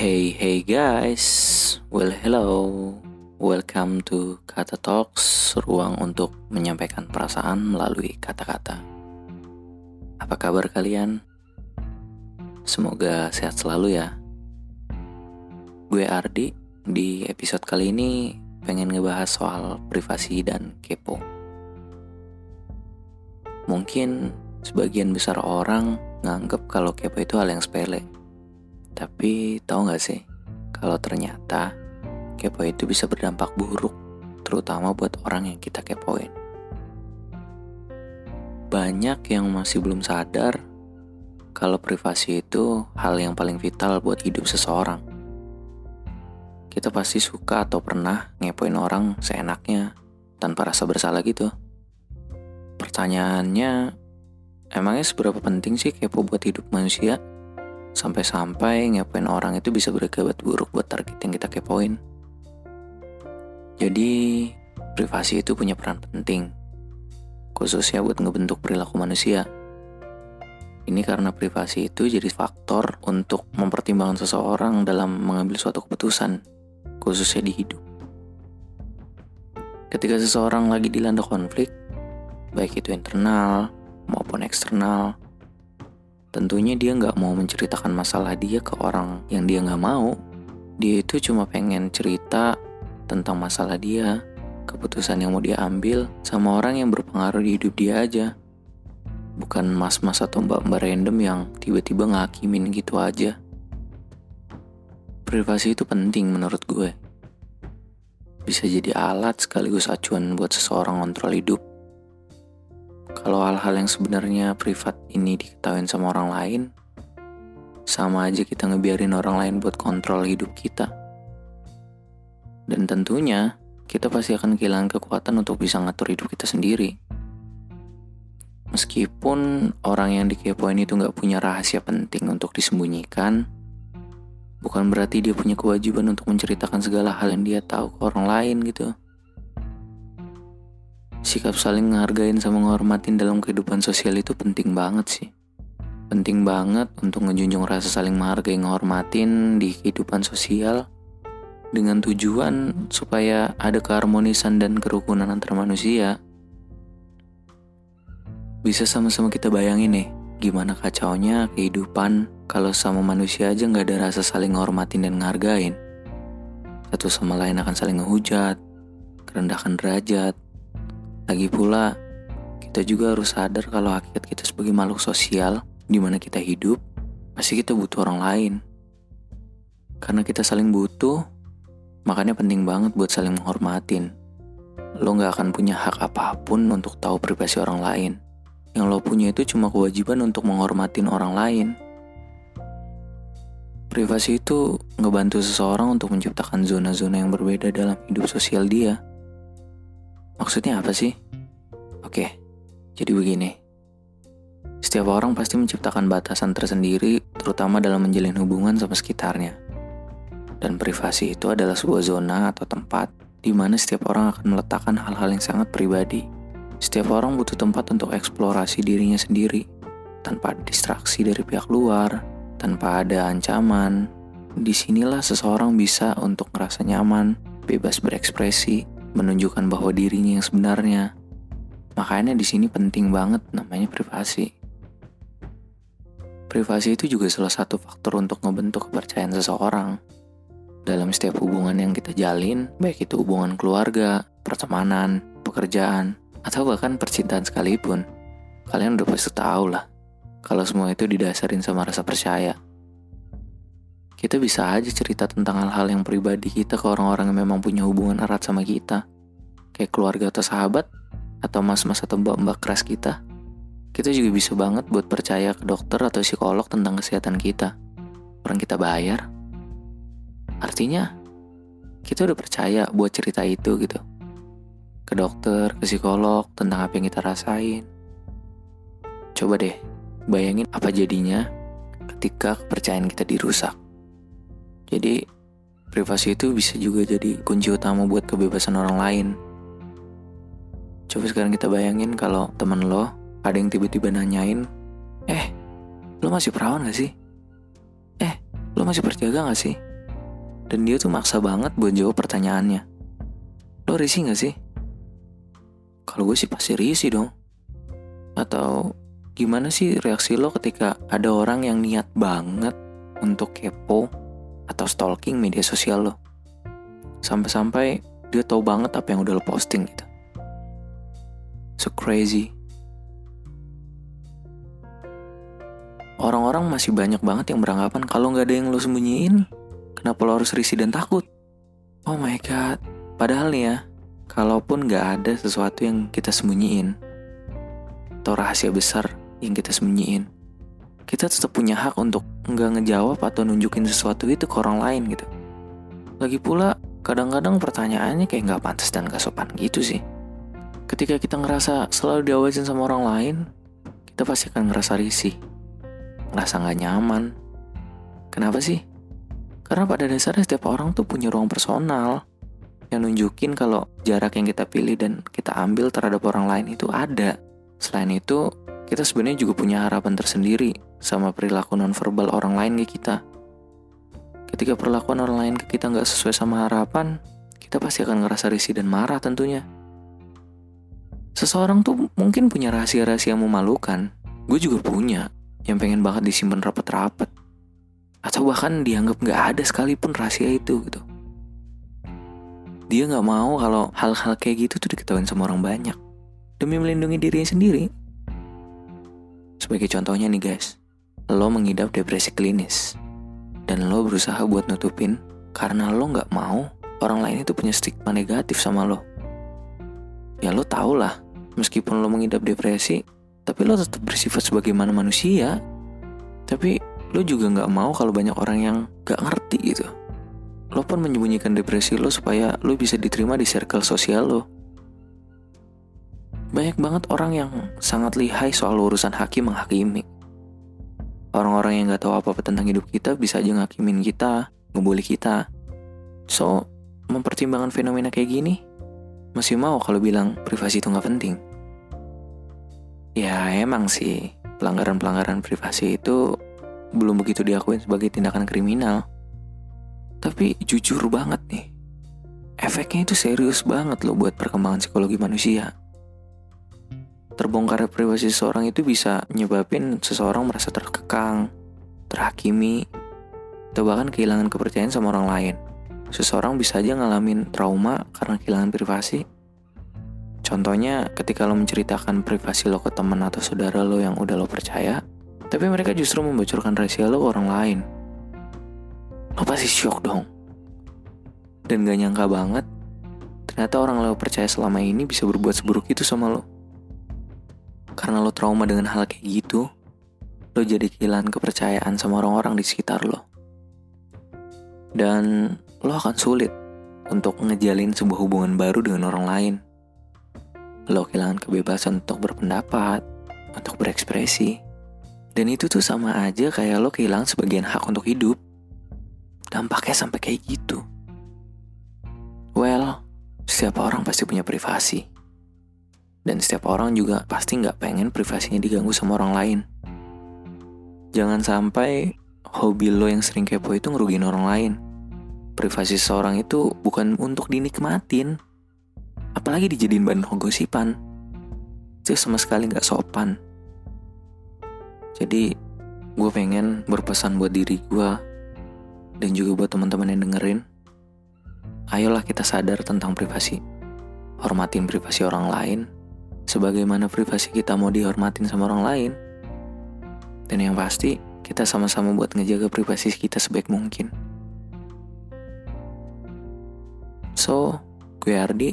Hey hey guys, well hello, welcome to Kata Talks, ruang untuk menyampaikan perasaan melalui kata-kata. Apa kabar kalian? Semoga sehat selalu ya. Gue Ardi, di episode kali ini pengen ngebahas soal privasi dan kepo. Mungkin sebagian besar orang nganggep kalau kepo itu hal yang sepele. Tapi tahu gak sih, kalau ternyata kepo itu bisa berdampak buruk, terutama buat orang yang kita kepoin. Banyak yang masih belum sadar kalau privasi itu hal yang paling vital buat hidup seseorang. Kita pasti suka atau pernah ngepoin orang seenaknya tanpa rasa bersalah gitu. Pertanyaannya, emangnya seberapa penting sih kepo buat hidup manusia? Sampai-sampai ngepoin orang itu bisa berakibat buruk buat target yang kita kepoin. Jadi, privasi itu punya peran penting. Khususnya buat ngebentuk perilaku manusia. Ini karena privasi itu jadi faktor untuk mempertimbangkan seseorang dalam mengambil suatu keputusan, khususnya di hidup. Ketika seseorang lagi dilanda konflik, baik itu internal maupun eksternal, Tentunya dia nggak mau menceritakan masalah dia ke orang yang dia nggak mau. Dia itu cuma pengen cerita tentang masalah dia, keputusan yang mau dia ambil sama orang yang berpengaruh di hidup dia aja. Bukan mas-mas atau mbak-mbak random yang tiba-tiba ngakimin gitu aja. Privasi itu penting menurut gue. Bisa jadi alat sekaligus acuan buat seseorang kontrol hidup kalau hal-hal yang sebenarnya privat ini diketahui sama orang lain, sama aja kita ngebiarin orang lain buat kontrol hidup kita. Dan tentunya, kita pasti akan kehilangan kekuatan untuk bisa ngatur hidup kita sendiri. Meskipun orang yang dikepoin itu nggak punya rahasia penting untuk disembunyikan, bukan berarti dia punya kewajiban untuk menceritakan segala hal yang dia tahu ke orang lain gitu. Sikap saling menghargain sama menghormatin dalam kehidupan sosial itu penting banget sih. Penting banget untuk ngejunjung rasa saling menghargai menghormatin di kehidupan sosial dengan tujuan supaya ada keharmonisan dan kerukunan antar manusia. Bisa sama-sama kita bayangin nih, gimana kacaunya kehidupan kalau sama manusia aja nggak ada rasa saling menghormatin dan menghargain. Satu sama lain akan saling ngehujat, kerendahkan derajat, lagi pula, kita juga harus sadar kalau hakikat kita sebagai makhluk sosial di mana kita hidup, pasti kita butuh orang lain. Karena kita saling butuh, makanya penting banget buat saling menghormatin. Lo gak akan punya hak apa pun untuk tahu privasi orang lain. Yang lo punya itu cuma kewajiban untuk menghormatin orang lain. Privasi itu ngebantu seseorang untuk menciptakan zona-zona yang berbeda dalam hidup sosial dia. Maksudnya apa sih? Oke, jadi begini. Setiap orang pasti menciptakan batasan tersendiri, terutama dalam menjalin hubungan sama sekitarnya. Dan privasi itu adalah sebuah zona atau tempat di mana setiap orang akan meletakkan hal-hal yang sangat pribadi. Setiap orang butuh tempat untuk eksplorasi dirinya sendiri, tanpa distraksi dari pihak luar, tanpa ada ancaman. Di sinilah seseorang bisa untuk merasa nyaman, bebas berekspresi, menunjukkan bahwa dirinya yang sebenarnya. Makanya di sini penting banget namanya privasi. Privasi itu juga salah satu faktor untuk ngebentuk kepercayaan seseorang. Dalam setiap hubungan yang kita jalin, baik itu hubungan keluarga, pertemanan, pekerjaan, atau bahkan percintaan sekalipun, kalian udah pasti tahu lah kalau semua itu didasarin sama rasa percaya. Kita bisa aja cerita tentang hal-hal yang pribadi kita ke orang-orang yang memang punya hubungan erat sama kita. Kayak keluarga atau sahabat, atau mas-mas atau mbak-mbak keras kita. Kita juga bisa banget buat percaya ke dokter atau psikolog tentang kesehatan kita. Orang kita bayar. Artinya, kita udah percaya buat cerita itu gitu. Ke dokter, ke psikolog, tentang apa yang kita rasain. Coba deh, bayangin apa jadinya ketika kepercayaan kita dirusak. Jadi, privasi itu bisa juga jadi kunci utama buat kebebasan orang lain. Coba sekarang kita bayangin kalau temen lo ada yang tiba-tiba nanyain, eh, lo masih perawan gak sih? Eh, lo masih berjaga gak sih? Dan dia tuh maksa banget buat jawab pertanyaannya. Lo risih gak sih? Kalau gue sih pasti risih dong. Atau gimana sih reaksi lo ketika ada orang yang niat banget untuk kepo atau stalking media sosial lo? Sampai-sampai dia tahu banget apa yang udah lo posting gitu. So crazy. Orang-orang masih banyak banget yang beranggapan kalau nggak ada yang lo sembunyiin, kenapa lo harus risih dan takut? Oh my god, Padahal nih ya, kalaupun gak ada sesuatu yang kita sembunyiin, atau rahasia besar yang kita sembunyiin, kita tetap punya hak untuk nggak ngejawab atau nunjukin sesuatu itu ke orang lain gitu. Lagi pula, kadang-kadang pertanyaannya kayak nggak pantas dan gak sopan gitu sih. Ketika kita ngerasa selalu diawasin sama orang lain, kita pasti akan ngerasa risih, ngerasa nggak nyaman. Kenapa sih? Karena pada dasarnya setiap orang tuh punya ruang personal, yang nunjukin kalau jarak yang kita pilih dan kita ambil terhadap orang lain itu ada. Selain itu, kita sebenarnya juga punya harapan tersendiri sama perilaku nonverbal orang lain ke kita. Ketika perlakuan orang lain ke kita nggak sesuai sama harapan, kita pasti akan ngerasa risih dan marah tentunya. Seseorang tuh mungkin punya rahasia-rahasia yang memalukan. Gue juga punya, yang pengen banget disimpan rapat-rapat. Atau bahkan dianggap nggak ada sekalipun rahasia itu gitu dia nggak mau kalau hal-hal kayak gitu tuh diketahui sama orang banyak demi melindungi dirinya sendiri. Sebagai contohnya nih guys, lo mengidap depresi klinis dan lo berusaha buat nutupin karena lo nggak mau orang lain itu punya stigma negatif sama lo. Ya lo tau lah, meskipun lo mengidap depresi, tapi lo tetap bersifat sebagaimana manusia. Tapi lo juga nggak mau kalau banyak orang yang gak ngerti gitu lo pun menyembunyikan depresi lo supaya lo bisa diterima di circle sosial lo. Banyak banget orang yang sangat lihai soal urusan hakim menghakimi. Orang-orang yang gak tahu apa-apa tentang hidup kita bisa aja ngakimin kita, ngebully kita. So, mempertimbangkan fenomena kayak gini, masih mau kalau bilang privasi itu gak penting. Ya emang sih, pelanggaran-pelanggaran privasi itu belum begitu diakuin sebagai tindakan kriminal. Tapi jujur banget nih, efeknya itu serius banget loh buat perkembangan psikologi manusia. Terbongkar privasi seseorang itu bisa nyebabin seseorang merasa terkekang, terhakimi, atau bahkan kehilangan kepercayaan sama orang lain. Seseorang bisa aja ngalamin trauma karena kehilangan privasi. Contohnya ketika lo menceritakan privasi lo ke teman atau saudara lo yang udah lo percaya, tapi mereka justru membocorkan rahasia lo ke orang lain lo pasti shock dong. Dan gak nyangka banget, ternyata orang lo percaya selama ini bisa berbuat seburuk itu sama lo. Karena lo trauma dengan hal kayak gitu, lo jadi kehilangan kepercayaan sama orang-orang di sekitar lo. Dan lo akan sulit untuk ngejalin sebuah hubungan baru dengan orang lain. Lo kehilangan kebebasan untuk berpendapat, untuk berekspresi. Dan itu tuh sama aja kayak lo kehilangan sebagian hak untuk hidup dampaknya sampai kayak gitu. Well, setiap orang pasti punya privasi. Dan setiap orang juga pasti nggak pengen privasinya diganggu sama orang lain. Jangan sampai hobi lo yang sering kepo itu ngerugiin orang lain. Privasi seseorang itu bukan untuk dinikmatin. Apalagi dijadiin bahan gosipan. Itu sama sekali nggak sopan. Jadi, gue pengen berpesan buat diri gue dan juga buat teman-teman yang dengerin, ayolah kita sadar tentang privasi. Hormatin privasi orang lain, sebagaimana privasi kita mau dihormatin sama orang lain. Dan yang pasti, kita sama-sama buat ngejaga privasi kita sebaik mungkin. So, gue Ardi,